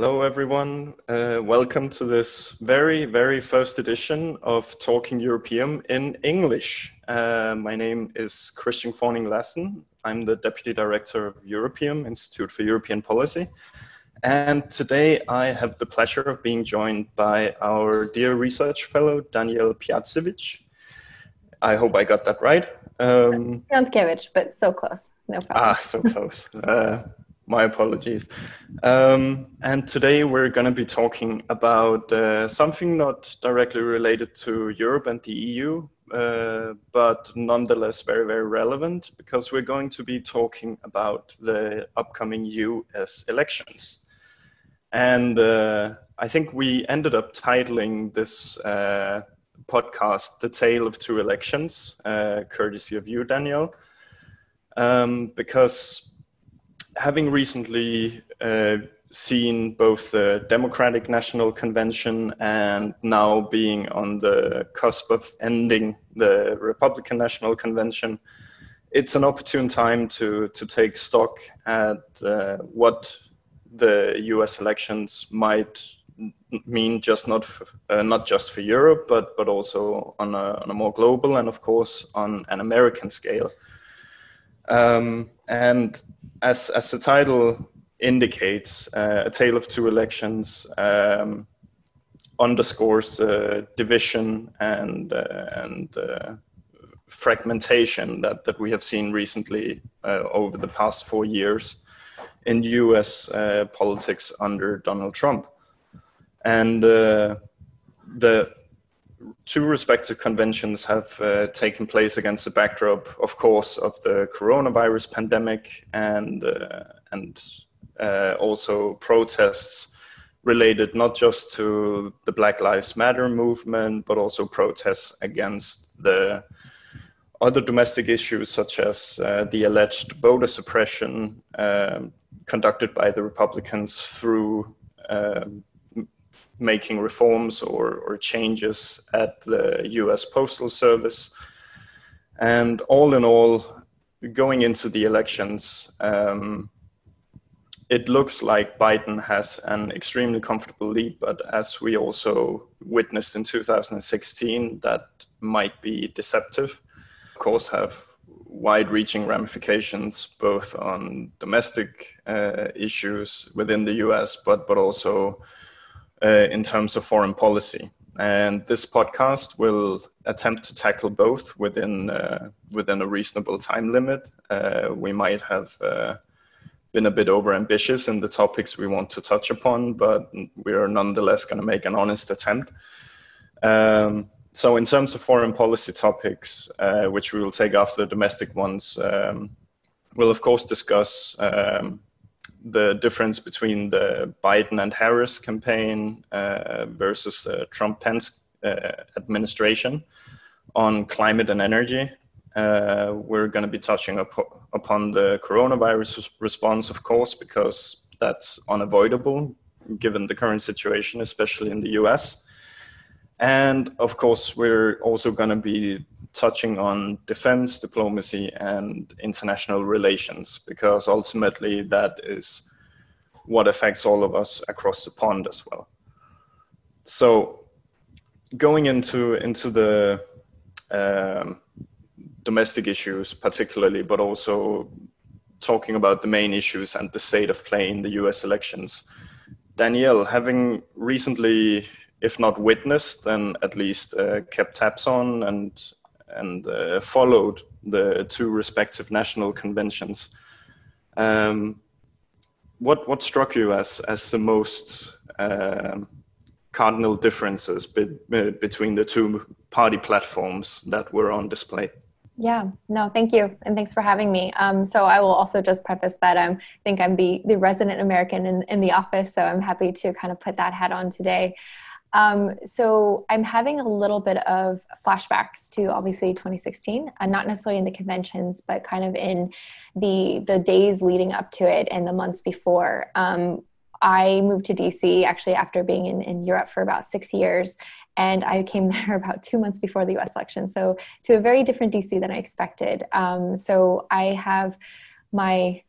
Hello, everyone. Uh, welcome to this very, very first edition of Talking European in English. Uh, my name is Christian Kvorning Lassen. I'm the Deputy Director of Europeum, Institute for European Policy. And today I have the pleasure of being joined by our dear research fellow, Daniel Piacevic. I hope I got that right. Um, but so close. No problem. Ah, so close. Uh, my apologies. Um, and today we're going to be talking about uh, something not directly related to Europe and the EU, uh, but nonetheless very, very relevant because we're going to be talking about the upcoming US elections. And uh, I think we ended up titling this uh, podcast The Tale of Two Elections, uh, courtesy of you, Daniel, um, because having recently uh, seen both the Democratic National Convention and now being on the cusp of ending the Republican National Convention, it's an opportune time to to take stock at uh, what the U.S. elections might mean just not uh, not just for Europe, but but also on a, on a more global and of course on an American scale. Um, and as as the title indicates, uh, a tale of two elections um, underscores uh, division and uh, and uh, fragmentation that that we have seen recently uh, over the past four years in U.S. Politics under Donald Trump, and the two respective conventions have uh, taken place against the backdrop, of course, of the coronavirus pandemic and uh, and uh, also protests related not just to the Black Lives Matter movement, but also protests against the other domestic issues such as uh, the alleged voter suppression um, conducted by the Republicans through um, making reforms or, or changes at the US Postal Service. And all in all, going into the elections, um, it looks like Biden has an extremely comfortable lead, but as we also witnessed in 2016, that might be deceptive. Of course, have wide reaching ramifications both on domestic uh, issues within the US, but, but also uh, in terms of foreign policy. And this podcast will attempt to tackle both within uh, within a reasonable time limit. Uh, we might have uh, been a bit over ambitious in the topics we want to touch upon, but we are nonetheless going to make an honest attempt. Um, so, in terms of foreign policy topics, uh, which we will take after the domestic ones, um, we'll of course discuss um, the difference between the Biden and Harris campaign uh, versus the Trump Pence uh, administration on climate and energy. Uh, we're going to be touching up, upon the coronavirus response, of course, because that's unavoidable given the current situation, especially in the US. And of course, we're also going to be touching on defense, diplomacy, and international relations, because ultimately that is what affects all of us across the pond as well. So, going into into the um, domestic issues, particularly, but also talking about the main issues and the state of play in the U.S. elections. Danielle, having recently if not witnessed, then at least uh, kept tabs on and and uh, followed the two respective national conventions. Um, what what struck you as as the most uh, cardinal differences be, between the two party platforms that were on display? Yeah, no, thank you, and thanks for having me. Um, so I will also just preface that um, I think I'm the the resident American in, in the office, so I'm happy to kind of put that hat on today. Um, so I'm having a little bit of flashbacks to obviously 2016, uh, not necessarily in the conventions, but kind of in the the days leading up to it and the months before. Um, I moved to DC actually after being in, in Europe for about six years, and I came there about two months before the U.S. election. So to a very different DC than I expected. Um, so I have my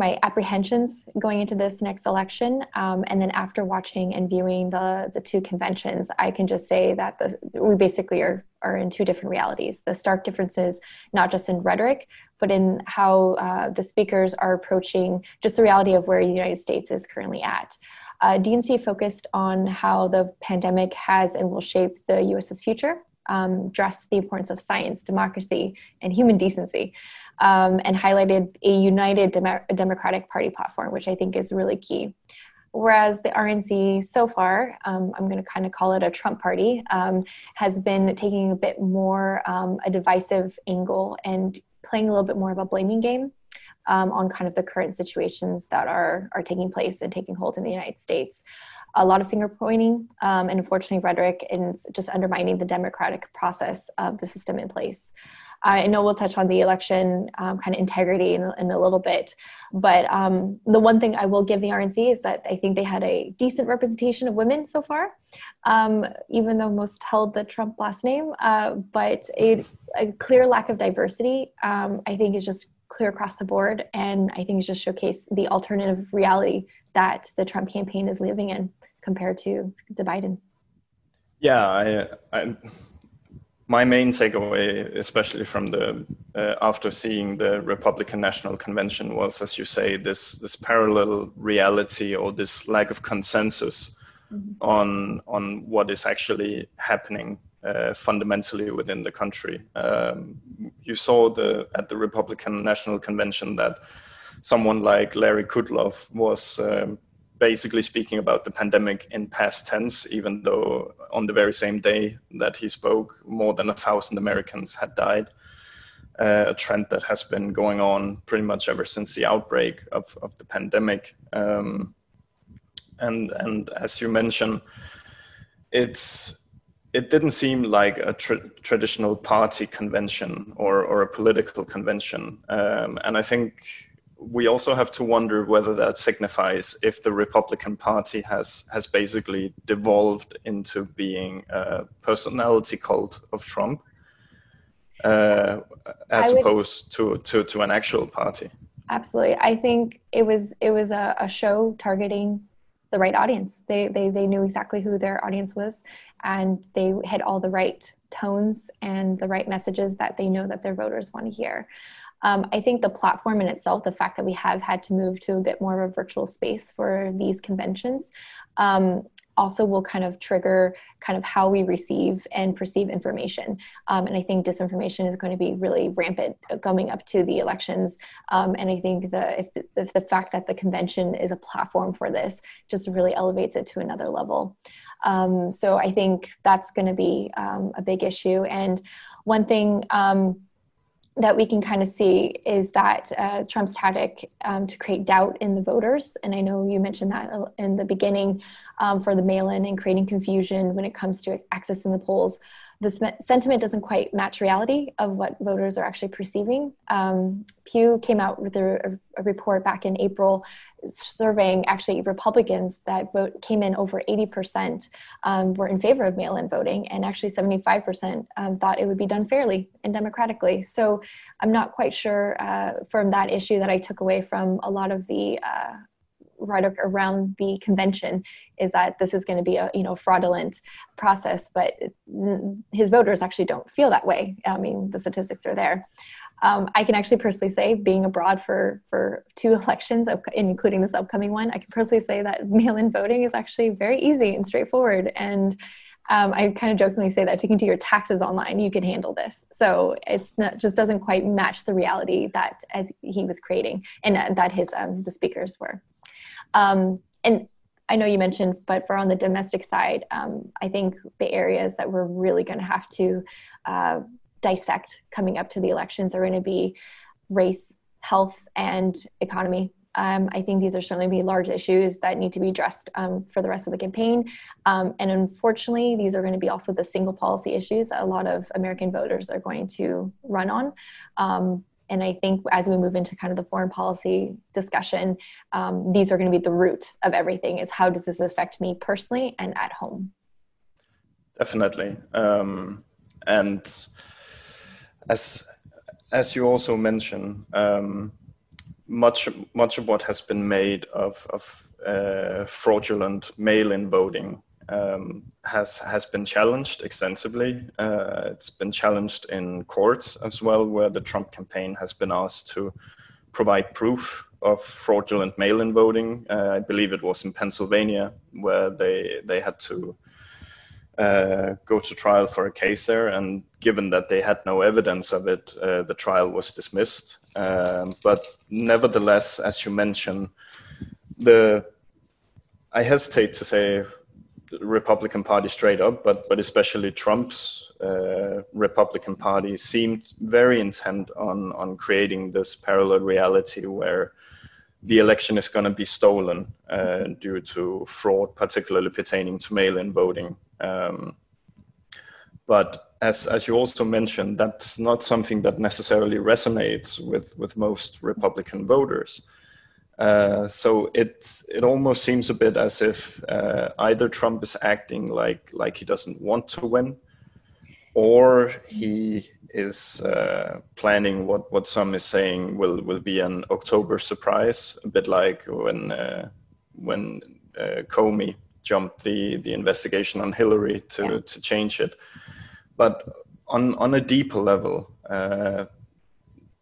my apprehensions going into this next election. Um, and then after watching and viewing the, the two conventions, I can just say that the, we basically are, are in two different realities. The stark differences, not just in rhetoric, but in how uh, the speakers are approaching just the reality of where the United States is currently at. Uh, DNC focused on how the pandemic has and will shape the US's future, um, the importance of science, democracy, and human decency um, and highlighted a united Dem- Democratic Party platform, which I think is really key. Whereas the RNC so far, um, I'm going to kind of call it a Trump party, um, has been taking a bit more um, a divisive angle and playing a little bit more of a blaming game um, on kind of the current situations that are are taking place and taking hold in the United States. A lot of finger pointing um, and unfortunately rhetoric and just undermining the democratic process of the system in place. I know we'll touch on the election um, kind of integrity in, in, a little bit, but um, the one thing I will give the RNC is that I think they had a decent representation of women so far, um, even though most held the Trump last name. Uh, but a, a, clear lack of diversity, um, I think, is just clear across the board, and I think it just showcase the alternative reality that the Trump campaign is living in compared to the Biden. Yeah, I, I my main takeaway, especially from the uh, after seeing the Republican National Convention, was, as you say, this this parallel reality or this lack of consensus mm-hmm. on on what is actually happening uh, fundamentally within the country. Um, you saw the at the Republican National Convention that someone like Larry Kudlow was. Um, basically speaking about the pandemic in past tense, even though on the very same day that he spoke, more than a thousand Americans had died. Uh, a trend that has been going on pretty much ever since the outbreak of, of the pandemic. Um, and and as you mentioned, it's it didn't seem like a tra- traditional party convention or, or a political convention. Um, and I think we also have to wonder whether that signifies if the Republican Party has has basically devolved into being a personality cult of Trump, uh, as would, opposed to, to to an actual party. Absolutely, I think it was it was a, a show targeting the right audience. They, they they knew exactly who their audience was, and they had all the right tones and the right messages that they know that their voters want to hear. Um, I think the platform in itself, the fact that we have had to move to a bit more of a virtual space for these conventions, um, also will kind of trigger kind of how we receive and perceive information. Um, and I think disinformation is going to be really rampant coming up to the elections. Um, and I think the if, the if, the fact that the convention is a platform for this just really elevates it to another level. Um, so I think that's going to be um, a big issue. And one thing um, that we can kind of see is that uh, Trump's tactic um, to create doubt in the voters, and I know you mentioned that in the beginning um, for the mail-in and creating confusion when it comes to accessing the polls the sentiment doesn't quite match reality of what voters are actually perceiving. Um, Pew came out with a, a, report back in April surveying actually Republicans that vote came in over 80% um, were in favor of mail-in voting and actually 75% um, thought it would be done fairly and democratically. So I'm not quite sure uh, from that issue that I took away from a lot of the uh, rhetoric around the convention is that this is going to be a you know fraudulent process, but his voters actually don't feel that way. I mean, the statistics are there. Um, I can actually personally say, being abroad for for two elections, including this upcoming one, I can personally say that mail-in voting is actually very easy and straightforward. And um, I kind of jokingly say that if you can do your taxes online, you can handle this. So it's not just doesn't quite match the reality that as he was creating and uh, that his um, the speakers were. Um, and I know you mentioned, but for on the domestic side, um, I think the areas that we're really going to have to uh, dissect coming up to the elections are going to be race, health, and economy. Um, I think these are certainly be large issues that need to be addressed um, for the rest of the campaign. Um, and unfortunately, these are going to be also the single policy issues that a lot of American voters are going to run on. And I think as we move into kind of the foreign policy discussion, um, these are going to be the root of everything is how does this affect me personally and at home? Definitely. Um, and as, as you also mentioned, um, much much of what has been made of of uh, fraudulent mail-in voting um, has has been challenged extensively. Uh, it's been challenged in courts as well, where the Trump campaign has been asked to provide proof of fraudulent mail-in voting. Uh, I believe it was in Pennsylvania where they they had to uh, go to trial for a case there, and given that they had no evidence of it, uh, the trial was dismissed. Um, but nevertheless, as you mentioned, the I hesitate to say Republican Party straight up, but but especially Trump's uh, Republican Party seemed very intent on on creating this parallel reality where the election is going to be stolen uh, due to fraud, particularly pertaining to mail-in voting. Um, but as as you also mentioned, that's not something that necessarily resonates with with most Republican voters. Uh, so it it almost seems a bit as if uh, either Trump is acting like like he doesn't want to win, or he is uh, planning what what some is saying will will be an October surprise, a bit like when uh, when uh, Comey jumped the the investigation on Hillary to yeah. to change it, but on on a deeper level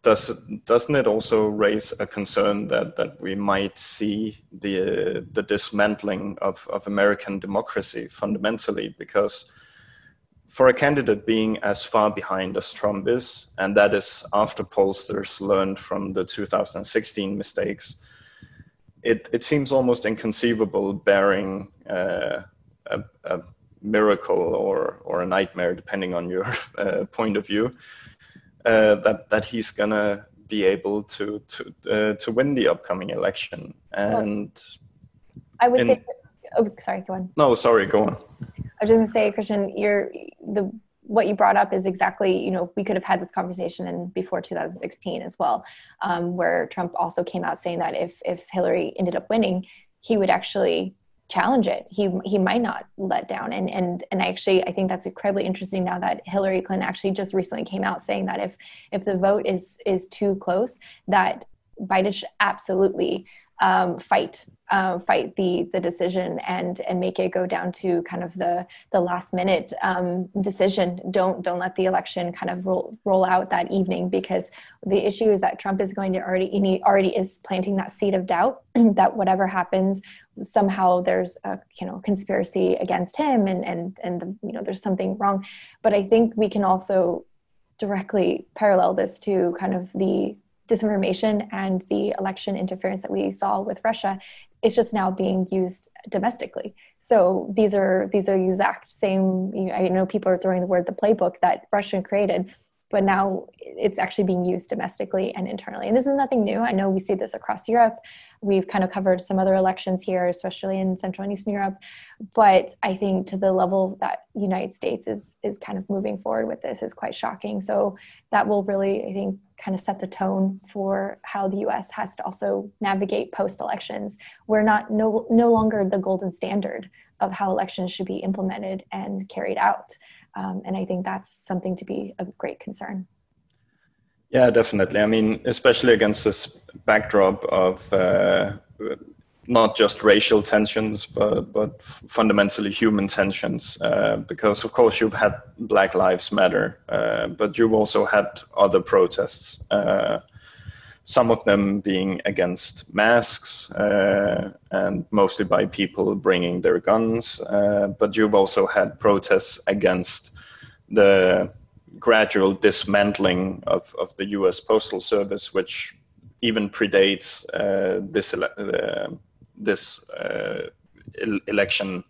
does doesn't it also raise a concern that that we might see the the dismantling of of American democracy fundamentally? Because for a candidate being as far behind as Trump is, and that is after pollsters learned from the 2016 mistakes, it, it seems almost inconceivable bearing uh, a, a, miracle or, or a nightmare, depending on your uh, point of view, uh, that that he's gonna be able to to uh, to win the upcoming election. And I would in, say, oh, sorry, go on. No, sorry, go on. I was just gonna say, Christian, you're the what you brought up is exactly you know we could have had this conversation in before 2016 as well um, where trump also came out saying that if if hillary ended up winning he would actually challenge it he he might not let down and and and I actually i think that's incredibly interesting now that hillary clinton actually just recently came out saying that if if the vote is is too close that biden should absolutely um, fight uh, fight the the decision and and make it go down to kind of the the last minute um, decision. Don't don't let the election kind of roll roll out that evening because the issue is that Trump is going to already already is planting that seed of doubt that whatever happens somehow there's a you know conspiracy against him and and and the, you know there's something wrong. But I think we can also directly parallel this to kind of the disinformation and the election interference that we saw with Russia is just now being used domestically. So these are these are exact same. You know, I know people are throwing the word the playbook that Russia created, but now it's actually being used domestically and internally. And this is nothing new. I know we see this across Europe. We've kind of covered some other elections here, especially in Central and Eastern Europe. But I think to the level that United States is is kind of moving forward with this is quite shocking. So that will really, I think, kind of set the tone for how the US has to also navigate post elections. We're not no no longer the golden standard of how elections should be implemented and carried out. Um, and I think that's something to be of great concern. Yeah, definitely. I mean, especially against this backdrop of uh, not just racial tensions, but but fundamentally human tensions. Uh, because of course you've had Black Lives Matter, uh, but you've also had other protests. Uh, some of them being against masks uh, and mostly by people bringing their guns. Uh, but you've also had protests against the gradual dismantling of, of the US Postal Service, which even predates uh, this, uh, this uh, election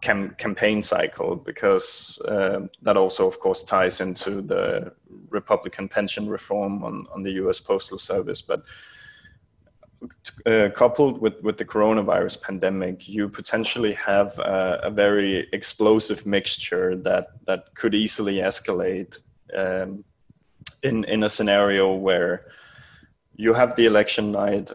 cam- campaign cycle because uh, that also, of course, ties into the Republican pension reform on, on the U.S. Postal Service. But uh, coupled with, with the coronavirus pandemic, you potentially have a, a very explosive mixture that, that could easily escalate um, in, in a scenario where you have the election night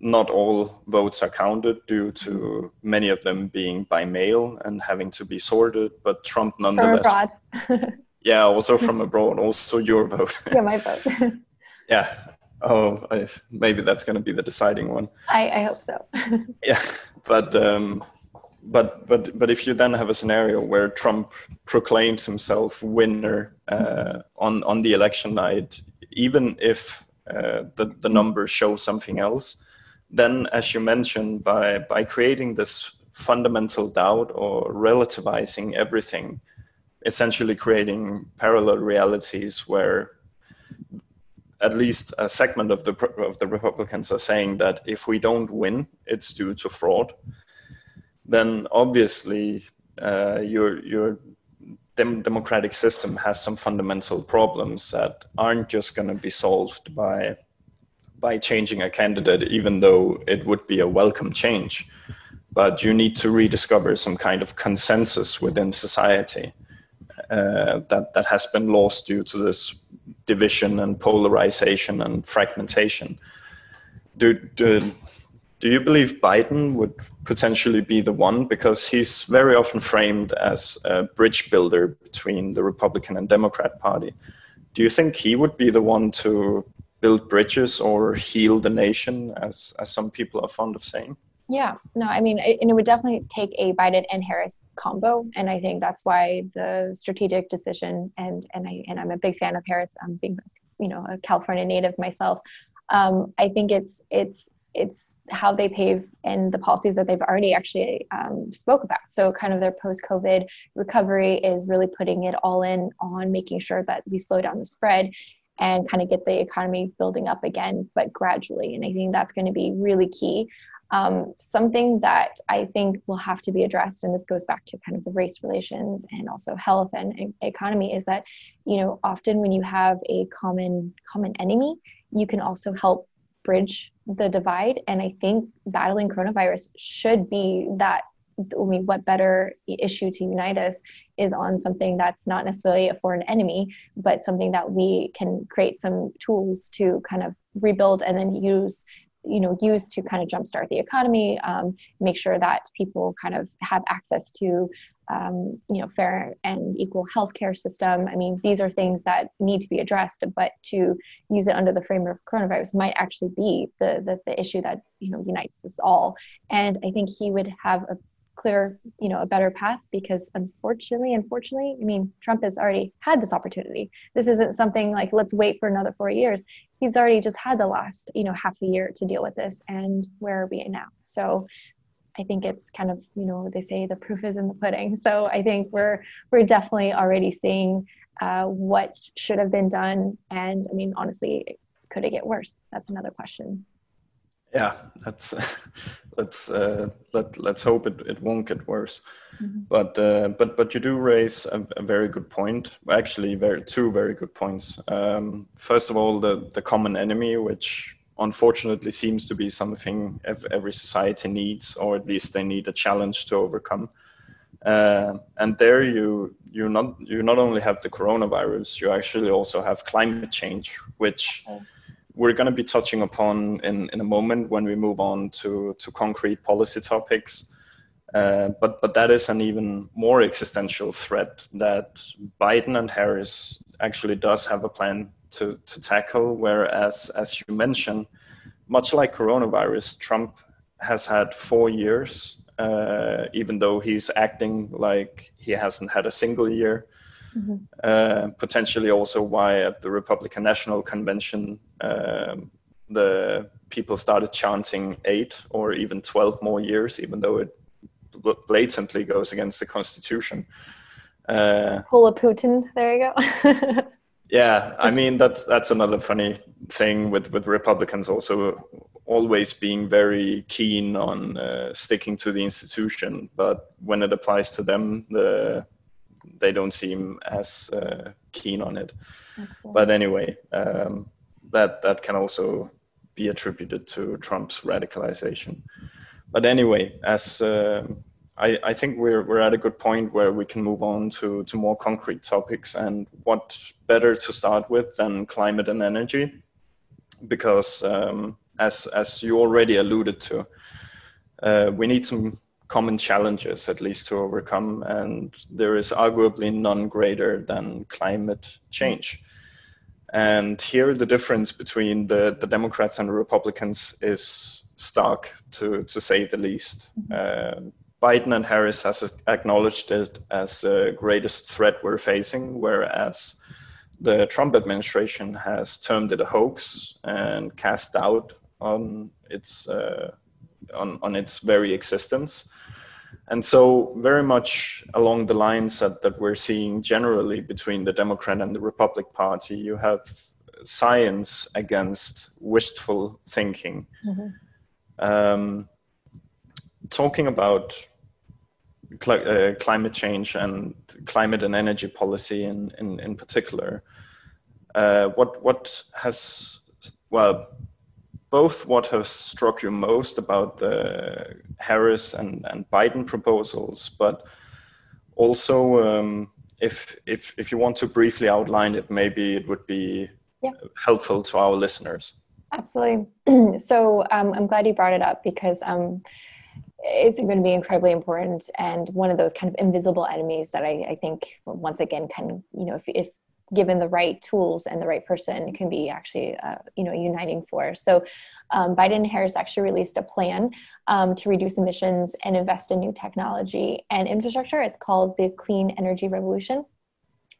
not all votes are counted due to many of them being by mail and having to be sorted, but Trump nonetheless. From abroad. yeah, also from abroad, also your vote. yeah, my vote. yeah. Oh, I, maybe that's going to be the deciding one. I, I hope so. yeah, but um, but but but if you then have a scenario where Trump proclaims himself winner uh, on on the election night, even if uh, the the numbers show something else, then as you mentioned, by by creating this fundamental doubt or relativizing everything, essentially creating parallel realities where at least a segment of the of the Republicans are saying that if we don't win, it's due to fraud. Then obviously uh, your your dem- democratic system has some fundamental problems that aren't just going to be solved by by changing a candidate, even though it would be a welcome change. But you need to rediscover some kind of consensus within society uh, that that has been lost due to this division and polarization and fragmentation. Do, do, do you believe Biden would potentially be the one? Because he's very often framed as a bridge builder between the Republican and Democrat Party. Do you think he would be the one to build bridges or heal the nation, as, as some people are fond of saying? Yeah, no, I mean, it, and it would definitely take a Biden and Harris combo, and I think that's why the strategic decision. And and I and I'm a big fan of Harris. I'm being, you know, a California native myself. Um, I think it's it's it's how they pave and the policies that they've already actually um, spoke about. So kind of their post-COVID recovery is really putting it all in on making sure that we slow down the spread and kind of get the economy building up again, but gradually. And I think that's going to be really key. Um, something that I think will have to be addressed, and this goes back to kind of the race relations and also health and, and economy, is that you know often when you have a common common enemy, you can also help bridge the divide. And I think battling coronavirus should be that I mean, what better issue to unite us is on something that's not necessarily a foreign enemy, but something that we can create some tools to kind of rebuild and then use you know use to kind of jumpstart the economy um, make sure that people kind of have access to um, you know fair and equal healthcare system i mean these are things that need to be addressed but to use it under the framework of coronavirus might actually be the, the, the issue that you know unites us all and i think he would have a clear, you know, a better path because unfortunately, unfortunately, I mean, Trump has already had this opportunity. This isn't something like let's wait for another four years. He's already just had the last, you know, half a year to deal with this, and where are we now? So. I think it's kind of, you know, they say the proof is in the pudding. So I think we're we're definitely already seeing uh, what should have been done, and I mean, honestly, could it get worse? That's another question. Yeah, that's let's uh, let let's hope it, it won't get worse. Mm-hmm. But uh, but but you do raise a, a, very good point. Actually, very two very good points. Um, first of all, the the common enemy, which unfortunately seems to be something every society needs, or at least they need a challenge to overcome. Uh, and there you you not you not only have the coronavirus, you actually also have climate change, which. Okay we're going to be touching upon in, in a moment when we move on to, to concrete policy topics. Uh, but but that is an even more existential threat that Biden and Harris actually does have a plan to, to tackle. Whereas, as you mentioned, much like coronavirus, Trump has had four years, uh, even though he's acting like he hasn't had a single year. Mm-hmm. Uh, potentially also why at the Republican National Convention um, the people started chanting eight or even 12 more years, even though it blatantly goes against the Constitution. Uh, Pull a Putin, there you go. yeah, I mean that's that's another funny thing with with Republicans also always being very keen on uh, sticking to the institution, but when it applies to them, the they don't seem as uh, keen on it. Excellent. But anyway, um, that that can also be attributed to Trump's radicalization. But anyway, as uh, I, I, think we're we're at a good point where we can move on to to more concrete topics. And what better to start with than climate and energy, because um, as as you already alluded to, uh, we need some common challenges at least to overcome, and there is arguably none greater than climate change. And here, the difference between the, the Democrats and the Republicans is stark, to, to say the least. Mm-hmm. Uh, Biden and Harris has acknowledged it as the greatest threat we're facing, whereas the Trump administration has termed it a hoax and cast doubt on its uh, on, on its very existence. And so, very much along the lines that, that we're seeing generally between the Democrat and the Republic Party, you have science against wishful thinking. Mm-hmm. Um, talking about cl- uh, climate change and climate and energy policy in, in, in particular, uh, what, what has, well, both what has struck you most about the Harris and, and Biden proposals, but also um, if, if, if you want to briefly outline it, maybe it would be yeah. helpful to our listeners. Absolutely. so um, I'm glad you brought it up because um, it's going to be incredibly important and one of those kind of invisible enemies that I, I think once again kind of you know if, if given the right tools and the right person can be actually uh, you know uniting force so um, biden and harris actually released a plan um, to reduce emissions and invest in new technology and infrastructure it's called the clean energy revolution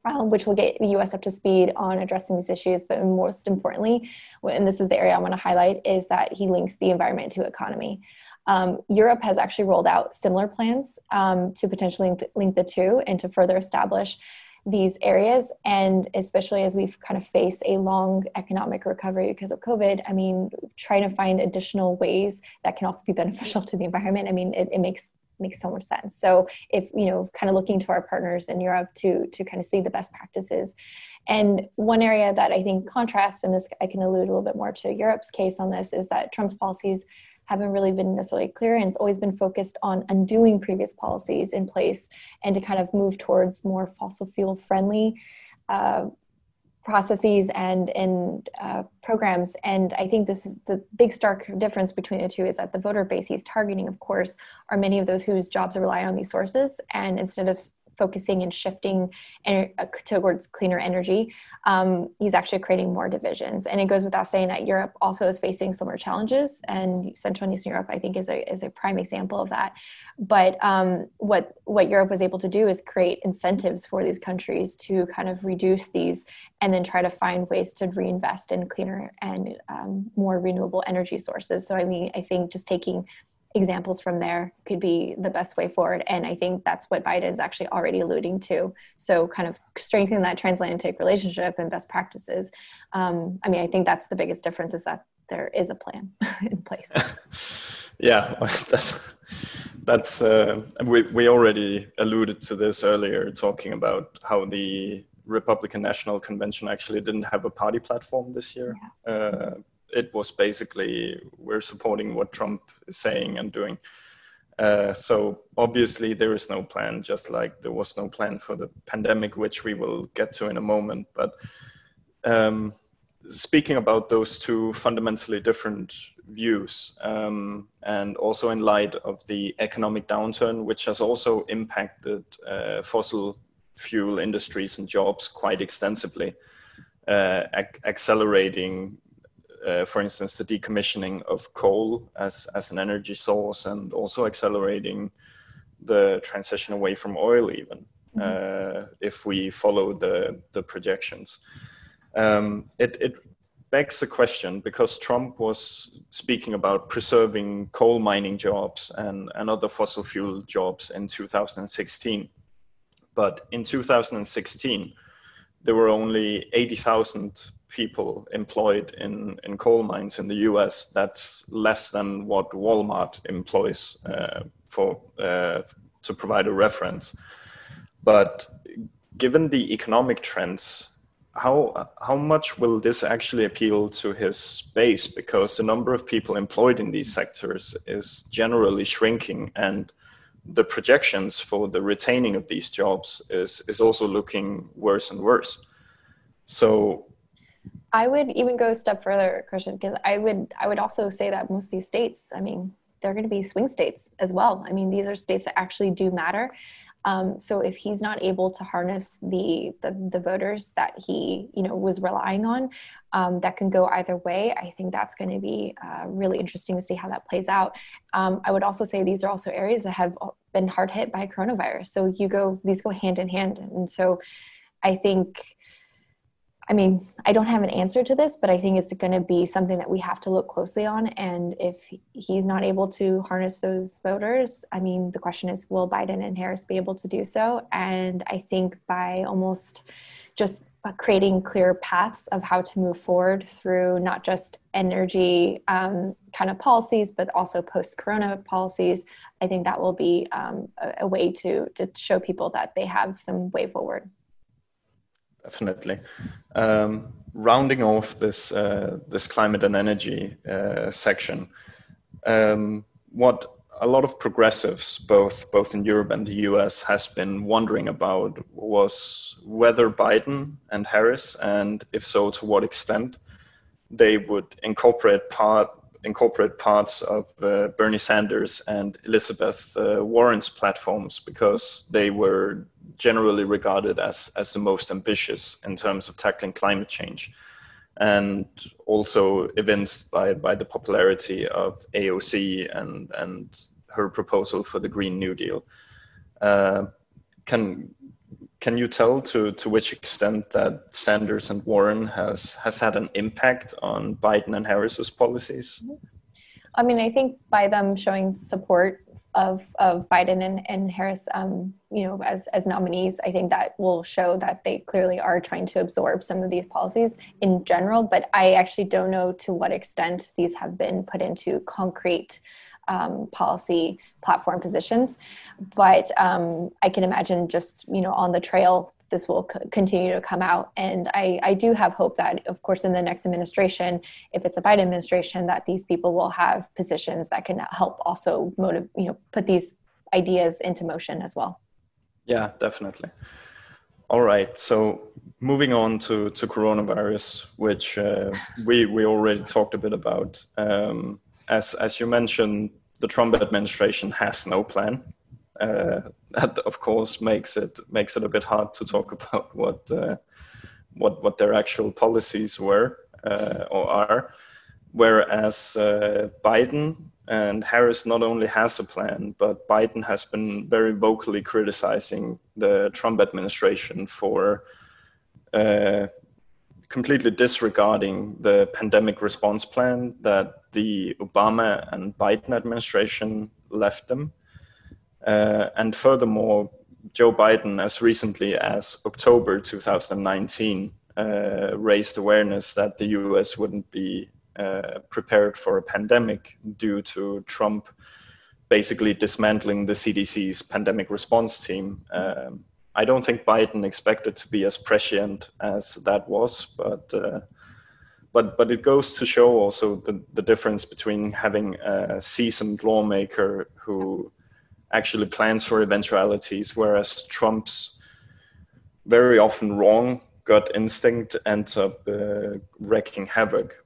um, which will get the US up to speed on addressing these issues. But most importantly, and this is the area I want to highlight, is that he links the environment to economy. Um, Europe has actually rolled out similar plans um, to potentially link the two and to further establish these areas and especially as we've kind of faced a long economic recovery because of covid i mean trying to find additional ways that can also be beneficial to the environment i mean it, it makes makes so much sense. So if you know kind of looking to our partners in europe to to kind of see the best practices. And one area that i think contrasts and this i can allude a little bit more to europe's case on this is that trump's policies haven't really been necessarily clear and it's always been focused on undoing previous policies in place and to kind of move towards more fossil fuel friendly uh, processes and and uh, programs. And i think this is the big stark difference between the two is that the voter base he's targeting of course are many of those whose jobs rely on these sources. And instead of focusing and shifting ener- uh, towards cleaner energy, um, he's actually creating more divisions. And it goes without saying that Europe also is facing similar challenges, and Central and Eastern Europe, I think, is a is a prime example of that. But um, what what Europe was able to do is create incentives for these countries to kind of reduce these, and then try to find ways to reinvest in cleaner and um, more renewable energy sources. So I mean, I think just taking examples from there could be the best way forward. And I think that's what Biden's actually already alluding to. So, kind of strengthening that transatlantic relationship and best practices. Um, I mean, I think that's the biggest difference is that there is a plan in place. yeah, that's, that's uh, we, we already alluded to this earlier, talking about how the Republican National Convention actually didn't have a party platform this year. Yeah. Uh, it was basically we're supporting what Trump saying and doing. Uh, so obviously there is no plan, just like there was no plan for the pandemic, which we will get to in a moment. But um, speaking about those two fundamentally different views, um, and also in light of the economic downturn, which has also impacted uh, fossil fuel industries and jobs quite extensively, uh, ac- accelerating uh, for instance, the decommissioning of coal as, as an energy source and also accelerating the transition away from oil, even mm-hmm. uh, if we follow the, the projections. Um, it, it begs the question because Trump was speaking about preserving coal mining jobs and, and other fossil fuel jobs in 2016. But in 2016, there were only 80,000 people employed in, in coal mines in the US, that's less than what Walmart employs uh, for uh, to provide a reference. But given the economic trends, how how much will this actually appeal to his base? Because the number of people employed in these sectors is generally shrinking, and the projections for the retaining of these jobs is is also looking worse and worse. So I would even go a step further, Christian, because I would I would also say that most of these states, I mean, they're going to be swing states as well. I mean, these are states that actually do matter. Um, so if he's not able to harness the, the, the voters that he you know was relying on, um, that can go either way. I think that's going to be uh, really interesting to see how that plays out. Um, I would also say these are also areas that have been hard hit by coronavirus. So you go these go hand in hand, and so I think I mean, I don't have an answer to this, but I think it's going to be something that we have to look closely on. And if he's not able to harness those voters, I mean, the question is will Biden and Harris be able to do so? And I think by almost just creating clear paths of how to move forward through not just energy um, kind of policies, but also post corona policies, I think that will be um, a, a way to, to show people that they have some way forward definitely. Um, rounding off this uh, this climate and energy uh, section, um, what a lot of progressives, both both in Europe and the U.S., has been wondering about was whether Biden and Harris, and if so, to what extent, they would incorporate part incorporate parts of uh, Bernie Sanders and Elizabeth uh, Warren's platforms because they were generally regarded as as the most ambitious in terms of tackling climate change, and also evinced by by the popularity of AOC and and her proposal for the Green New Deal. Uh, can can you tell to to which extent that Sanders and Warren has has had an impact on Biden and Harris's policies? I mean, I think by them showing support of of Biden and, and Harris, um, you know, as as nominees, I think that will show that they clearly are trying to absorb some of these policies in general. But I actually don't know to what extent these have been put into concrete um, policy platform positions. But um, I can imagine just you know on the trail this will c- continue to come out. And I, I do have hope that, of course, in the next administration, if it's a Biden administration, that these people will have positions that can help also motive, you know, put these ideas into motion as well. Yeah, definitely. All right. So moving on to, to coronavirus, which uh, we, we already talked a bit about. Um, as, as you mentioned, the Trump administration has no plan that of course makes it makes it a bit hard to talk about what uh, what what their actual policies were uh, or are. Whereas uh, Biden and Harris not only has a plan, but Biden has been very vocally criticizing the Trump administration for uh, completely disregarding the pandemic response plan that the Obama and Biden administration left them. Uh, and furthermore, Joe Biden, as recently as October 2019, uh, raised awareness that the US wouldn't be uh, prepared for a pandemic due to Trump basically dismantling the CDC's pandemic response team. Um, I don't think Biden expected to be as prescient as that was, but uh, but but it goes to show also the, the difference between having a seasoned lawmaker who actually plans for eventualities, whereas Trump's very often wrong gut instinct ends up uh, wreaking havoc.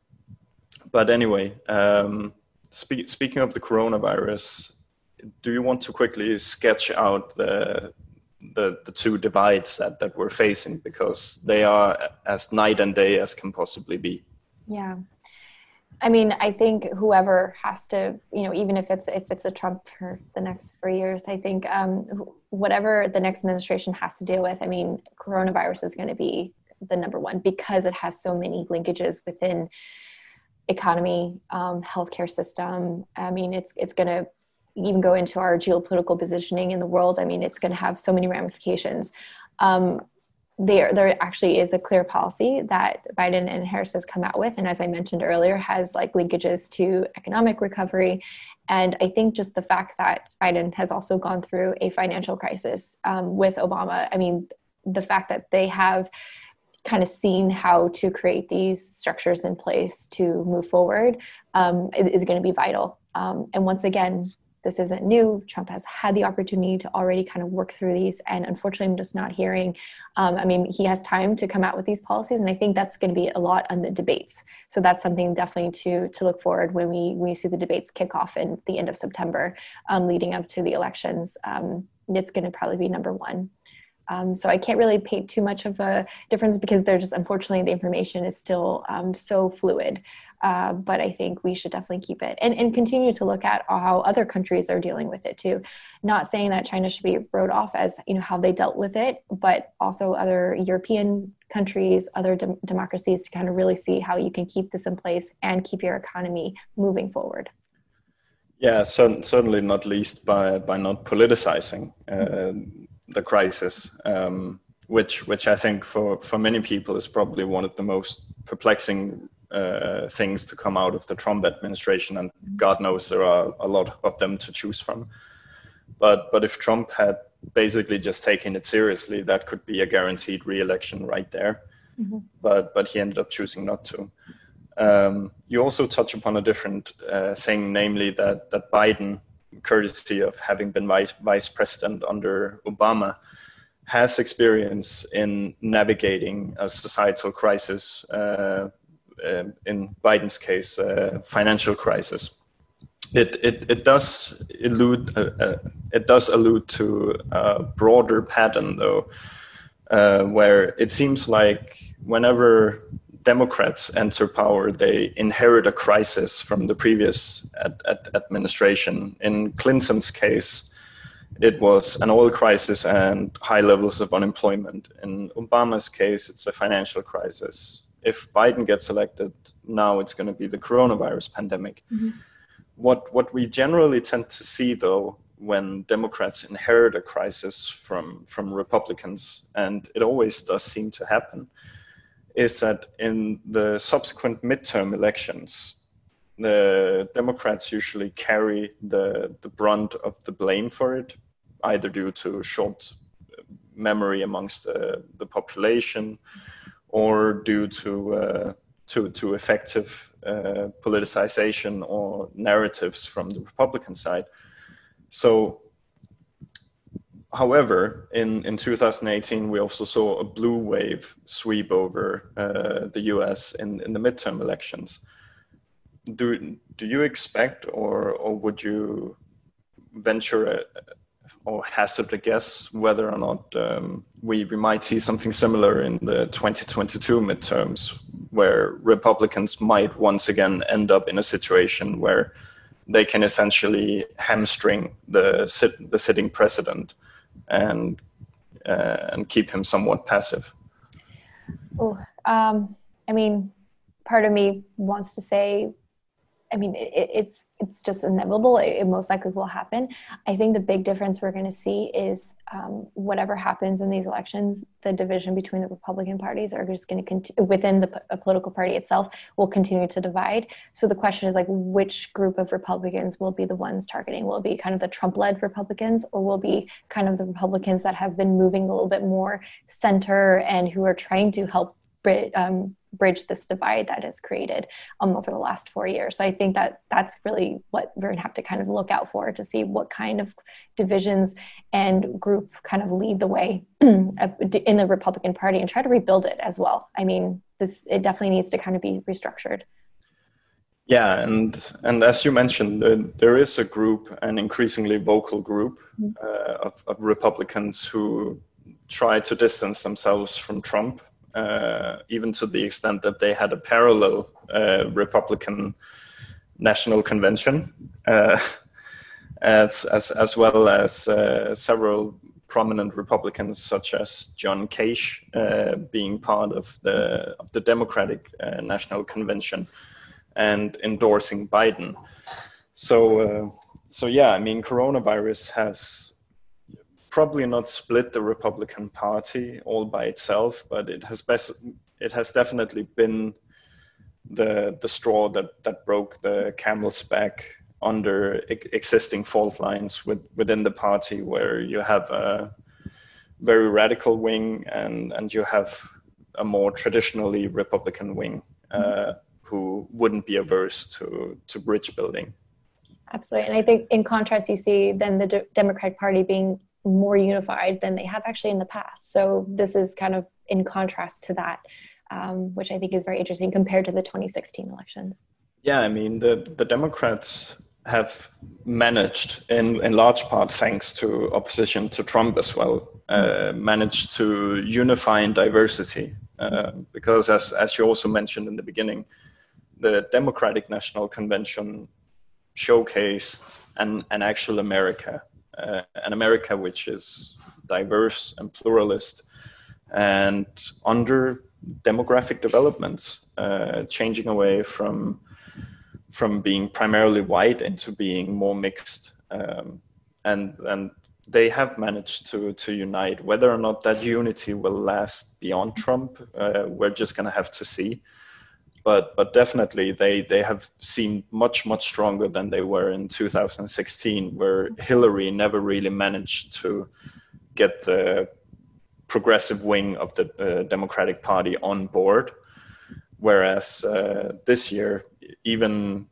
But anyway, um, spe- speaking of the coronavirus, do you want to quickly sketch out the the, the two divides that, that we're facing because they are as night and day as can possibly be? Yeah. I mean, I think whoever has to, you know, even if it's if it's a Trump for the next four years, I think um, whatever the next administration has to deal with. I mean, coronavirus is going to be the number one because it has so many linkages within economy, um, healthcare system. I mean, it's it's going to even go into our geopolitical positioning in the world. I mean, it's going to have so many ramifications. Um, there there actually is a clear policy that Biden and Harris has come out with, and as I mentioned earlier, has like linkages to economic recovery. And I think just the fact that Biden has also gone through a financial crisis um, with Obama, I mean, the fact that they have kind of seen how to create these structures in place to move forward um, is going to be vital. Um, and once again, this isn't new. Trump has had the opportunity to already kind of work through these, and unfortunately, I'm just not hearing. Um, I mean, he has time to come out with these policies, and I think that's going to be a lot on the debates. So that's something definitely to to look forward when we when we see the debates kick off in the end of September, um, leading up to the elections. Um, it's going to probably be number one. Um, so I can't really paint too much of a difference because they're just unfortunately the information is still um, so fluid. Uh, but I think we should definitely keep it and, and continue to look at how other countries are dealing with it too. Not saying that China should be wrote off as you know how they dealt with it, but also other European countries, other de- democracies to kind of really see how you can keep this in place and keep your economy moving forward. Yeah, so, certainly not least by by not politicizing uh, the crisis, um, which which I think for for many people is probably one of the most perplexing uh, things to come out of the Trump administration, and God knows there are a lot of them to choose from. But but if Trump had basically just taken it seriously, that could be a guaranteed re-election right there. Mm-hmm. But but he ended up choosing not to. Um, you also touch upon a different uh, thing, namely that that Biden, courtesy of having been vice, vice president under Obama, has experience in navigating a societal crisis. Uh, uh, in Biden's case, uh, financial crisis. It, it, it does allude uh, uh, it does allude to a broader pattern though, where it seems like whenever Democrats enter power, they inherit a crisis from the previous ad, ad, administration. In Clinton's case, it was an oil crisis and high levels of unemployment. In Obama's case, it's a financial crisis. If Biden gets elected, now it's going to be the coronavirus pandemic. Mm-hmm. What what we generally tend to see, though, when Democrats inherit a crisis from from Republicans, and it always does seem to happen, is that in the subsequent midterm elections, the Democrats usually carry the, the brunt of the blame for it, either due to short memory amongst the, the population or due to, uh, to, to effective uh, politicization or narratives from the Republican side. So however, in, in 2018, we also saw a blue wave sweep over uh, the US in, in the midterm elections. Do, do you expect, or, or would you venture a, or hazard a guess whether or not um, we, we might see something similar in the 2022 midterms, where Republicans might once again end up in a situation where they can essentially hamstring the, sit, the sitting president and uh, and keep him somewhat passive? Oh, um, I mean, part of me wants to say I mean, it, it's it's just inevitable. It, it, most likely will happen. I think the big difference we're going to see is um, whatever happens in these elections, the division between the Republican parties are just going to continue within the p- political party itself will continue to divide. So the question is like, which group of Republicans will be the ones targeting? Will be kind of the Trump-led Republicans, or will be kind of the Republicans that have been moving a little bit more center and who are trying to help um, bridge this divide that is created um, over the last four years. So I think that that's really what we're going to have to kind of look out for to see what kind of divisions and group kind of lead the way in the Republican Party and try to rebuild it as well. I mean, this it definitely needs to kind of be restructured. Yeah, and and as you mentioned, there, there is a group, an increasingly vocal group mm-hmm. uh, of, of Republicans who try to distance themselves from Trump uh, even to the extent that they had a parallel uh, Republican National Convention, uh, as, as, as well as uh, several prominent Republicans, such as John Kasich, uh, being part of the, of the Democratic uh, National Convention and endorsing Biden. So, so yeah, I mean, coronavirus has probably not split the Republican Party all by itself, but it has best, it has definitely been the the straw that that broke the camel's back under existing fault lines with, within the party, where you have a very radical wing and and you have a more traditionally Republican wing uh, who wouldn't be averse to to bridge building. Absolutely, and I think in contrast, you see then the D- Democratic Party being more unified than they have actually in the past. So this is kind of in contrast to that, um, which I think is very interesting compared to the 2016 elections. Yeah, I mean the the Democrats have managed, in, in large part thanks to opposition to Trump as well, uh, managed to unify in diversity. Uh, because, as, as you also mentioned in the beginning, the Democratic National Convention showcased an, an actual America, uh, an America which is diverse and pluralist and under demographic developments, uh, changing away from from being primarily white into being more mixed. Um, and and they have managed to to unite. Whether or not that unity will last beyond Trump, uh, we're just going to have to see. But but definitely they they have seemed much much stronger than they were in 2016, where Hillary never really managed to get the progressive wing of the uh, Democratic Party on board. Whereas uh, this year, even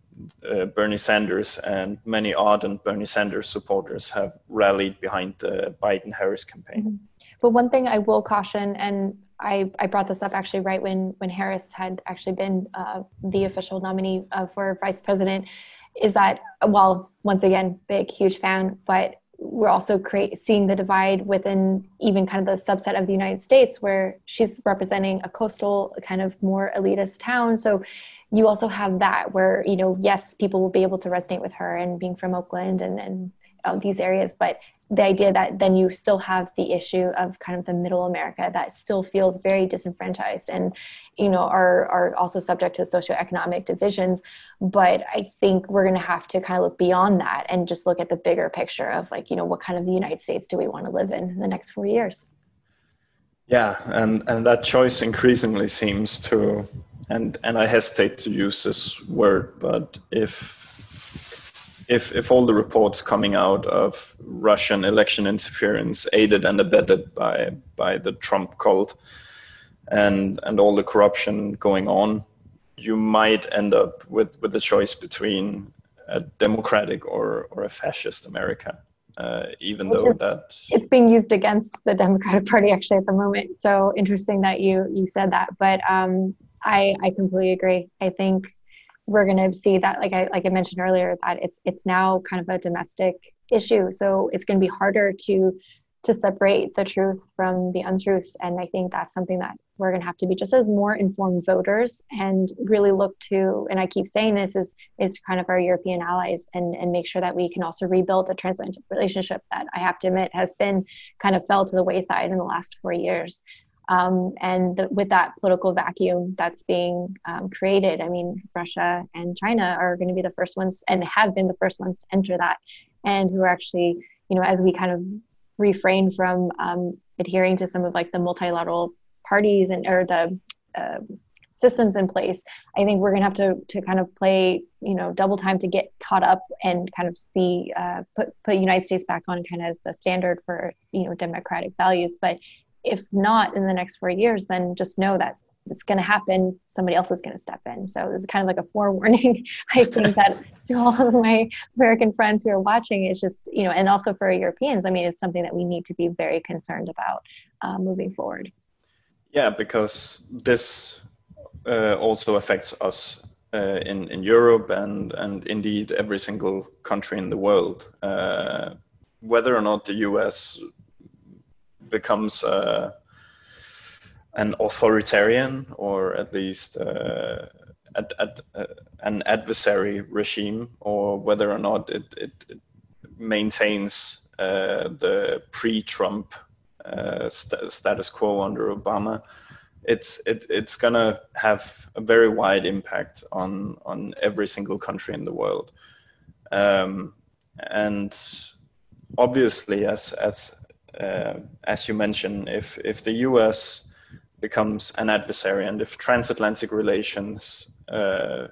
uh, Bernie Sanders and many ardent Bernie Sanders supporters have rallied behind the Biden Harris campaign. Mm-hmm. But one thing I will caution, and I, I brought this up actually right when, when Harris had actually been uh, the official nominee uh, for vice president, is that, well, once again, big, huge fan, but we're also create, seeing the divide within even kind of the subset of the United States where she's representing a coastal kind of more elitist town. So you also have that where, you know, yes, people will be able to resonate with her and being from Oakland and, and Uh, these areas, but the idea that then you still have the issue of kind of the middle America that still feels very disenfranchised and you know are are also subject to socioeconomic divisions. But I think we're going to have to kind of look beyond that and just look at the bigger picture of like you know what kind of the United States do we want to live in, in the next four years. Yeah, and and that choice increasingly seems to, and and I hesitate to use this word, but if if if all the reports coming out of Russian election interference aided and abetted by by the Trump cult and and all the corruption going on, you might end up with with the choice between a democratic or or a fascist America. Uh, even though that it's being used against the Democratic Party actually at the moment. So interesting that you you said that, but um, I I completely agree. I think we're going to see that like I like I mentioned earlier that it's it's now kind of a domestic issue. So it's going to be harder to to separate the truth from the untruths. And I think that's something that we're going to have to be just as more informed voters and really look to and I keep saying this is is kind of our European allies and and make sure that we can also rebuild the transatlantic relationship that I have to admit has been kind of fell to the wayside in the last 4 years um, and the, with that political vacuum that's being um, created, I mean, Russia and China are going to be the first ones and have been the first ones to enter that, and who are actually, you know, as we kind of refrain from um, adhering to some of like the multilateral parties and or the uh, systems in place i think we're going to have to to kind of play you know double time to get caught up and kind of see uh, put put united states back on kind of as the standard for you know democratic values. But if not in the next four years, then just know that it's going to happen. Somebody else is going to step in. So this is kind of like a forewarning. I think that to all of my American friends who are watching, it's just you know, and also for Europeans. I mean, it's something that we need to be very concerned about uh, moving forward. Yeah, because this uh, also affects us uh, in in Europe and and indeed every single country in the world. Uh, whether or not the U.S becomes uh, an authoritarian or at least uh, ad, ad, uh, an adversary regime, or whether or not it, it, it maintains uh, the pre-Trump uh, st- status quo under Obama. It's it, it's gonna have a very wide impact on on every single country in the world, um, and obviously as as as you mentioned, if if the U.S. becomes an adversary and if transatlantic relations uh,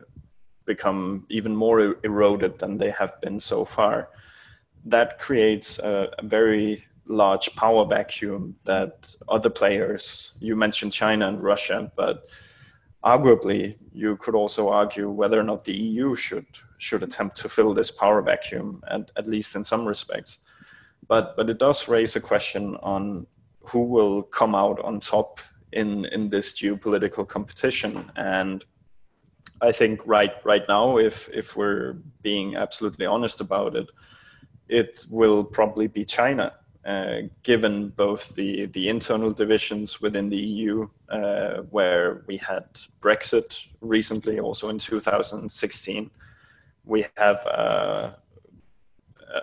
become even more eroded than they have been so far, that creates a, a very large power vacuum that other players. You mentioned China and Russia, but arguably you could also argue whether or not the EU should should attempt to fill this power vacuum, at, at least in some respects but but it does raise a question on who will come out on top in in this geopolitical competition and I think right right now, if if we're being absolutely honest about it, it will probably be China, uh, given both the the internal divisions within the EU, uh, where we had Brexit recently, also in 2016. We have uh,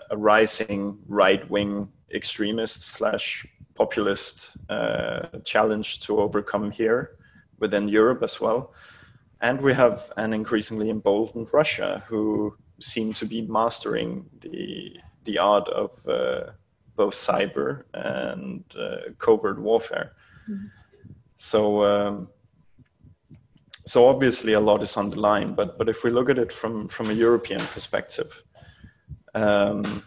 a rising right wing extremist slash populist uh, challenge to overcome here within Europe as well. And we have an increasingly emboldened Russia who seem to be mastering the, the art of uh, both cyber and uh, covert warfare. Mm-hmm. So, um, so obviously a lot is on the line, but, but if we look at it from, from a European perspective, um,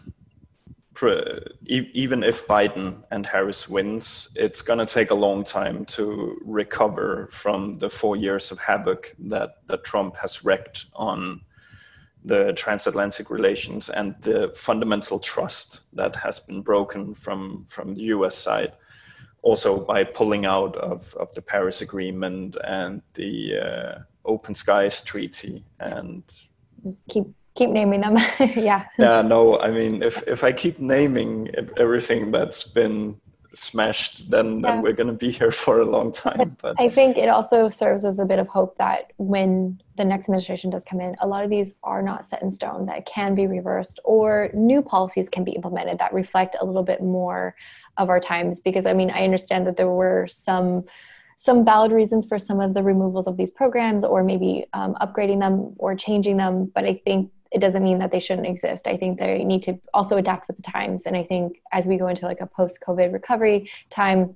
even if Biden and Harris wins, it's going to take a long time to recover from the four years of havoc that, that Trump has wreaked on the transatlantic relations and the fundamental trust that has been broken from, from the US side. Also, by pulling out of, of the Paris Agreement and the uh, Open Skies Treaty and just keep keep naming them. yeah. Yeah. No, I mean, if if I keep naming everything that's been smashed, then, yeah. then we're going to be here for a long time. But, but I think it also serves as a bit of hope that when the next administration does come in, a lot of these are not set in stone, that can be reversed, or new policies can be implemented that reflect a little bit more of our times. Because I mean, I understand that there were some some valid reasons for some of the removals of these programs or maybe um, upgrading them or changing them but i think it doesn't mean that they shouldn't exist i think they need to also adapt with the times and i think as we go into like a post covid recovery time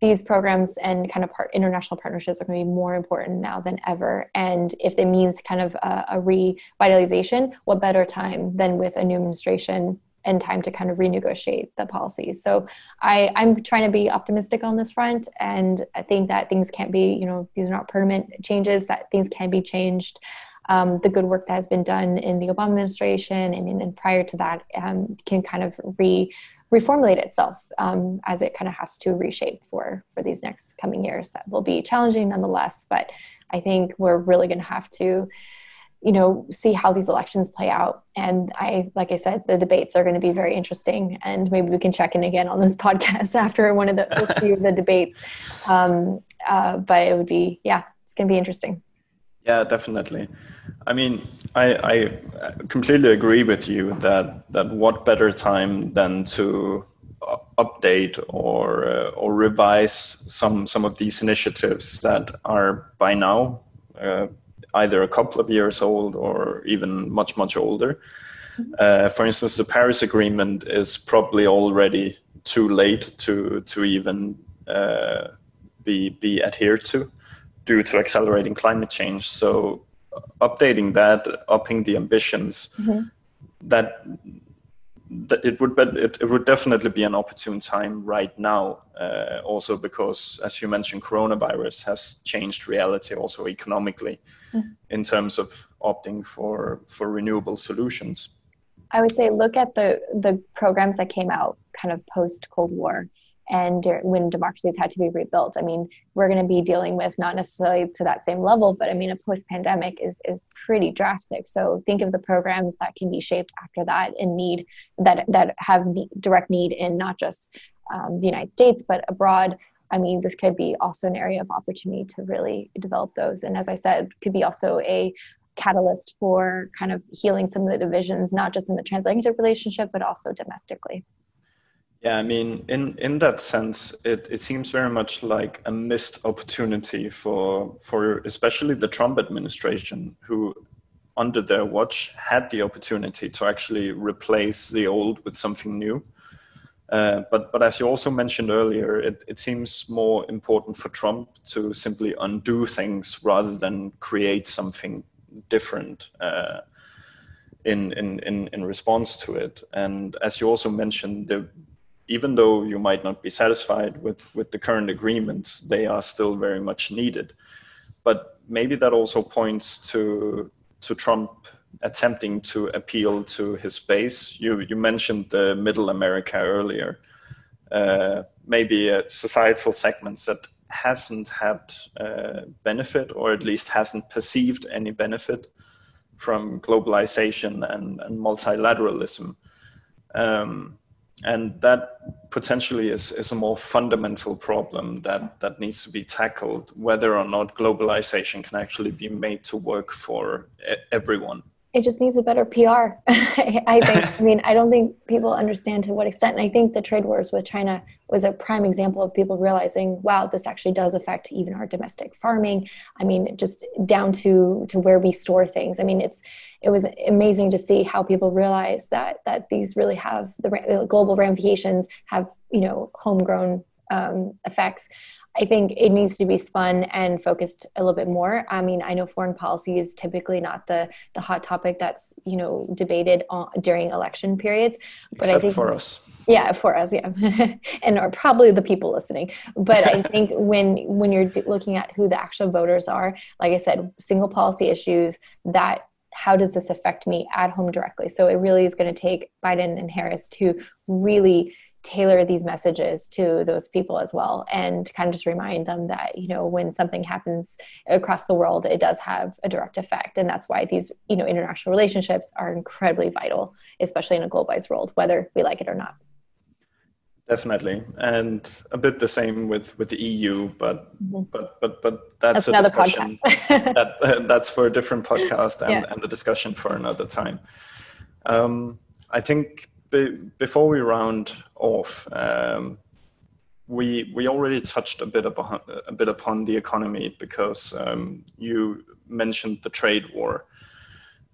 these programs and kind of part, international partnerships are going to be more important now than ever. And if it means kind of a, a revitalization, what better time than with a new administration and time to kind of renegotiate the policies. So I, I'm trying to be optimistic on this front, and I think that things can't be, you know, these are not permanent changes. That things can be changed. Um, the good work that has been done in the Obama administration and, and prior to that um, can kind of re reformulate itself um, as it kind of has to reshape for for these next coming years. That will be challenging nonetheless, but I think we're really going to have to you know see how these elections play out. And i like i said the debates are going to be very interesting and maybe we can check in again on this podcast after one of the few of the debates. Um, uh, but it would be yeah it's going to be interesting. Yeah definitely. I mean I, I completely agree with you that that what better time than to update or uh, or revise some some of these initiatives that are by now uh, either a couple of years old or even much much older. Mm-hmm. Uh, for instance, the Paris Agreement is probably already too late to to even uh, be be adhered to due to accelerating climate change. So, updating that, upping the ambitions, mm-hmm. that it would but it, it would definitely be an opportune time right now uh, also because as you mentioned coronavirus has changed reality also economically mm-hmm. in terms of opting for for renewable solutions i would say look at the the programs that came out kind of post cold war and when democracies had to be rebuilt i mean we're going to be dealing with not necessarily to that same level but i mean a post pandemic is is pretty drastic. So think of the programs that can be shaped after that in need that that have direct need in not just um, the united states but abroad. I mean this could be also an area of opportunity to really develop those. And as i said could be also a catalyst for kind of healing some of the divisions not just in the transatlantic relationship but also domestically yeah, I mean, in in that sense, it, it seems very much like a missed opportunity for for especially the Trump administration, who under their watch had the opportunity to actually replace the old with something new. Uh, but but as you also mentioned earlier, it, it seems more important for Trump to simply undo things rather than create something different. Uh, in, in, in, in response to it. And as you also mentioned, the, even though you might not be satisfied with, with the current agreements, they are still very much needed. But maybe that also points to to Trump attempting to appeal to his base. You you mentioned the Middle America earlier. Uh, maybe uh, societal segments that hasn't had uh, benefit, or at least hasn't perceived any benefit from globalization and, and multilateralism. Um, and that potentially is, is a more fundamental problem that, that needs to be tackled whether or not globalization can actually be made to work for everyone it just needs a better PR. I think. I mean, I don't think people understand to what extent. And I think the trade wars with China was a prime example of people realizing, wow, this actually does affect even our domestic farming. I mean, just down to to where we store things. I mean, it's it was amazing to see how people realize that that these really have the global ramifications have you know homegrown um, effects. I think it needs to be spun and focused a little bit more. I mean, I know foreign policy is typically not the the hot topic that's you know debated on, during election periods, but Except I think for us. Yeah, for us, yeah, and are probably the people listening. But I think when when you're looking at who the actual voters are, like I said, single policy issues that how does this affect me at home directly? So it really is going to take Biden and Harris to really tailor these messages to those people as well and kind of just remind them that you know when something happens across the world it does have a direct effect. And that's why these you know international relationships are incredibly vital especially in a globalized world whether we like it or not. Definitely. And a bit the same with with the eu but mm-hmm. but but but that's, that's a discussion that uh, that's for a different podcast and, yeah. and a discussion for another time. Um, i think be, before we round off, um, we we already touched a bit upon a bit upon the economy because um, you mentioned the trade war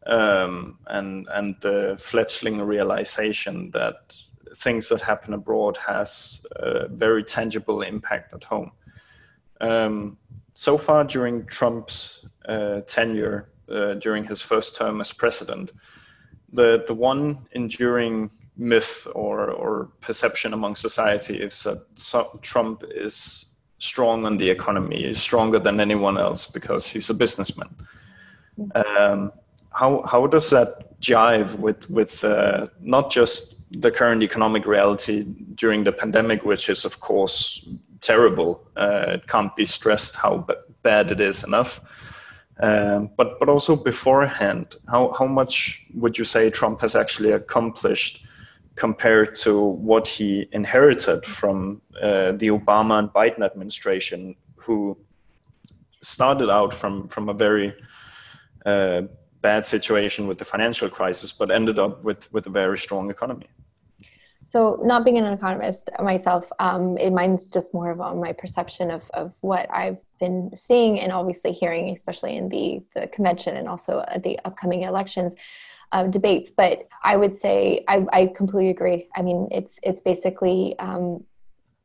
um, and and the fledgling realization that things that happen abroad has a very tangible impact at home. Um, so far during Trump's uh, tenure, uh, during his first term as president, the the one enduring myth or, or perception among society is that Trump is strong on the economy, is stronger than anyone else because he's a businessman. Um, how, how does that jive with, with uh, not just the current economic reality during the pandemic, which is, of course, terrible? Uh, it can't be stressed how b- bad it is enough. Um, but but also beforehand, how how much would you say Trump has actually accomplished compared to what he inherited from uh, the Obama and Biden administration, who started out from from a very uh, bad situation with the financial crisis, but ended up with with a very strong economy. So, not being an economist myself, um, it mine's just more of my perception of, of what I've been seeing and obviously hearing, especially in the the convention and also at the upcoming elections uh, debates. But I would say I, I, completely agree. I mean, it's it's basically um,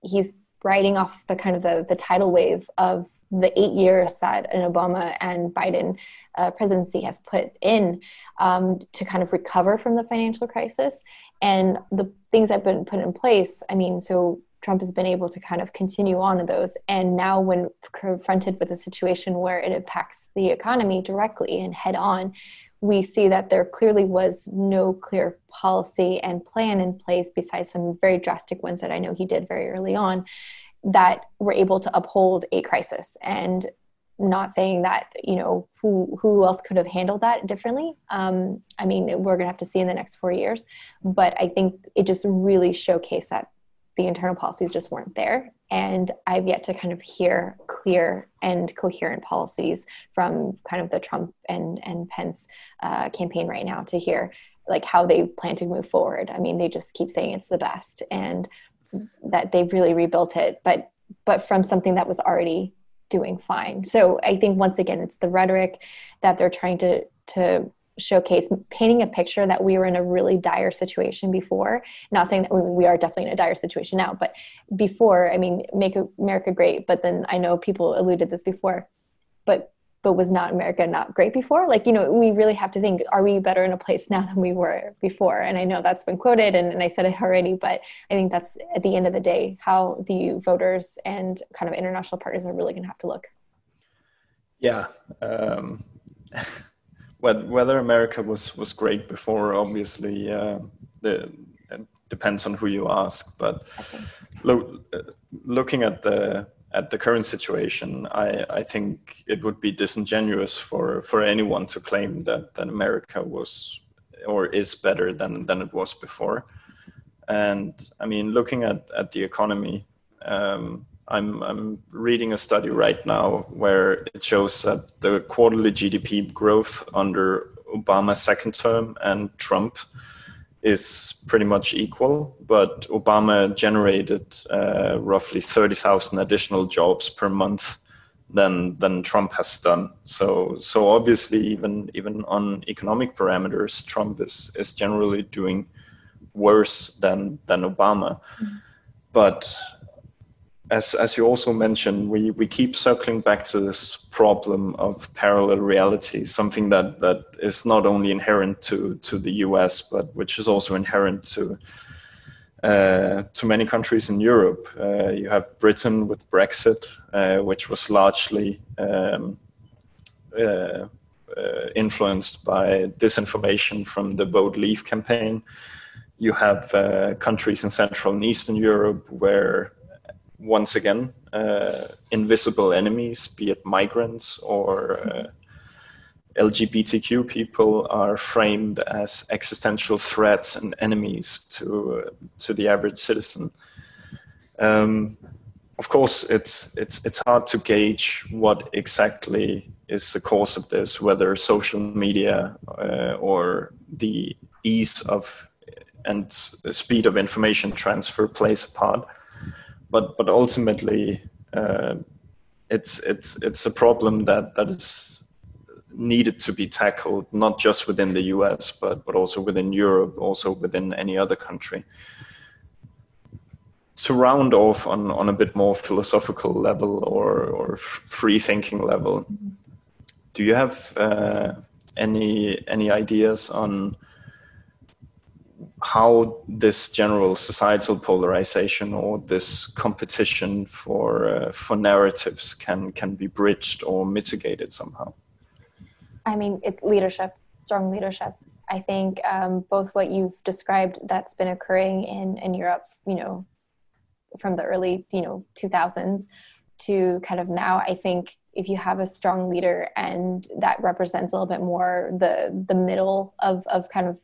he's riding off the kind of the the tidal wave of the eight years that an Obama and Biden uh, presidency has put in um, to kind of recover from the financial crisis. And the things that have been put in place, I mean, so Trump has been able to kind of continue on to those. And now, when confronted with a situation where it impacts the economy directly and head on, we see that there clearly was no clear policy and plan in place besides some very drastic ones that I know he did very early on that were able to uphold a crisis. And not saying that you know who who else could have handled that differently. Um, i mean we're going to have to see in the next four years. But i think it just really showcased that the internal policies just weren't there and I've yet to kind of hear clear and coherent policies from kind of the Trump and and Pence uh, campaign right now to hear like how they plan to move forward. I mean, they just keep saying it's the best and that they've really rebuilt it, but but from something that was already doing fine. So I think once again, it's the rhetoric that they're trying to to showcase painting a picture that we were in a really dire situation before. Not saying that we are definitely in a dire situation now but before i mean make america great but then i know people alluded this before but but was not america not great before? Like you know we really have to think are we better in a place now than we were before? And i know that's been quoted and, and i said it already but i think that's at the end of the day how the voters and kind of international partners are really going to have to look. Yeah um whether America was was great before, obviously, uh, depends on who you ask. But look, looking at the at the current situation, I, I think it would be disingenuous for, for anyone to claim that, that America was or is better than, than it was before. And I mean, looking at, at the economy, um, I'm, I'm reading a study right now where it shows that the quarterly GDP growth under Obama's second term and Trump is pretty much equal, but Obama generated uh, roughly 30,000 additional jobs per month than than Trump has done. So so obviously even even on economic parameters, Trump is is generally doing worse than than Obama. Mm-hmm. But as as you also mentioned, we we keep circling back to this problem of parallel reality, something that that is not only inherent to to the U.S. but which is also inherent to uh, to many countries in Europe. Uh, you have Britain with Brexit, uh, which was largely um, uh, uh, influenced by disinformation from the Vote Leave campaign. You have uh, countries in Central and Eastern Europe where once again, uh, invisible enemies, be it migrants or uh, LGBTQ people, are framed as existential threats and enemies to uh, to the average citizen. Um, of course, it's it's it's hard to gauge what exactly is the cause of this, whether social media uh, or the ease of and speed of information transfer plays a part but but ultimately uh, it's it's it's a problem that that is needed to be tackled not just within the US but but also within Europe also within any other country. To round off on on a bit more philosophical level or or free thinking level do you have uh, any any ideas on how this general societal polarization or this competition for uh, for narratives can can be bridged or mitigated somehow? I mean it's leadership strong leadership. I think um, both what you've described that's been occurring in in europe you know from the early you know 2000s to kind of now i think if you have a strong leader and that represents a little bit more the the middle of of kind of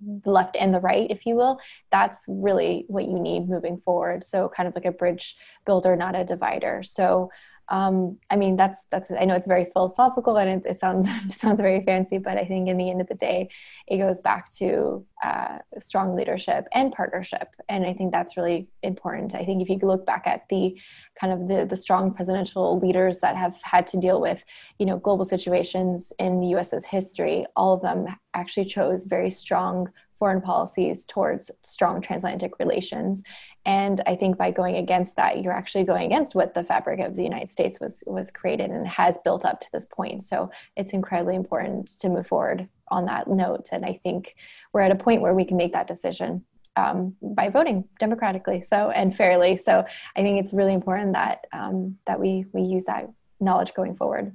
the left and the right, if you will, that's really what you need moving forward. So kind of like a bridge builder, not a divider. So um, I mean, that's that's. I know it's very philosophical and it, it, sounds sounds very fancy, but I think in the end of the day, it goes back to uh, strong leadership and partnership, and I think that's really important. I think if you look back at the kind of the the strong presidential leaders that have had to deal with, you know, global situations in the U.S.'s history, all of them actually chose very strong foreign policies towards strong transatlantic relations. And I think by going against that, you're actually going against what the fabric of the United States was was created and has built up to this point. So it's incredibly important to move forward on that note. And I think we're at a point where we can make that decision um, by voting democratically, so and fairly. So I think it's really important that um, that we we use that knowledge going forward.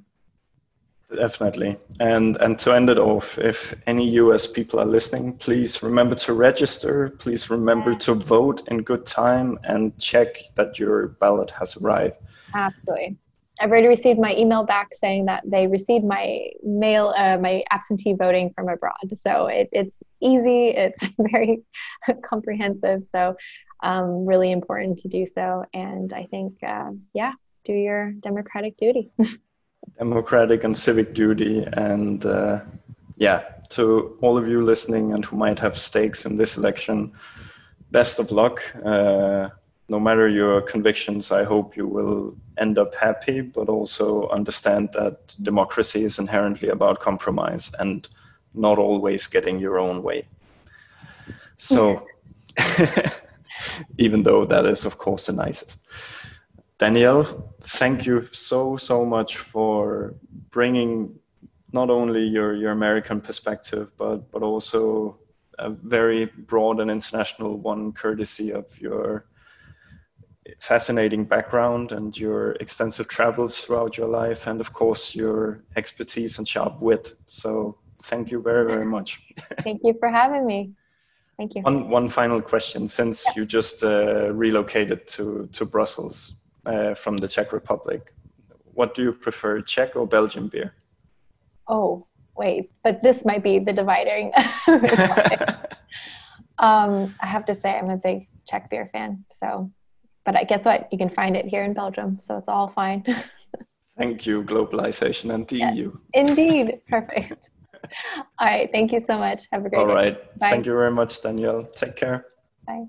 Definitely. And and to end it off, if any US people are listening, please remember to register. Please remember to vote in good time and check that your ballot has arrived. Absolutely. I've already received my email back saying that they received my mail, uh, my absentee voting from abroad. So it, it's easy, it's very comprehensive. So um, really important to do so. And I think, uh, yeah, do your democratic duty. democratic and civic duty. And uh, yeah, to all of you listening and who might have stakes in this election, best of luck. Uh, no matter your convictions, I hope you will end up happy, but also understand that democracy is inherently about compromise and not always getting your own way. So, even though that is, of course, the nicest. Danielle, thank you so, so much for bringing not only your, your American perspective, but, but also a very broad and international one, courtesy of your fascinating background and your extensive travels throughout your life, and of course, your expertise and sharp wit. So, thank you very, very much. thank you for having me. Thank you. One, one final question since you just uh, relocated to, to Brussels uh, from the Czech Republic. What do you prefer, Czech or Belgian beer? Oh, wait, but this might be the dividing. um, I have to say, I'm a big Czech beer fan. So, but I guess what? You can find it here in Belgium, so it's all fine. Thank you, globalization and the EU. Indeed, perfect. All right, thank you so much. Have a great all day. All right, thank you very much, Danielle. Take care. Bye.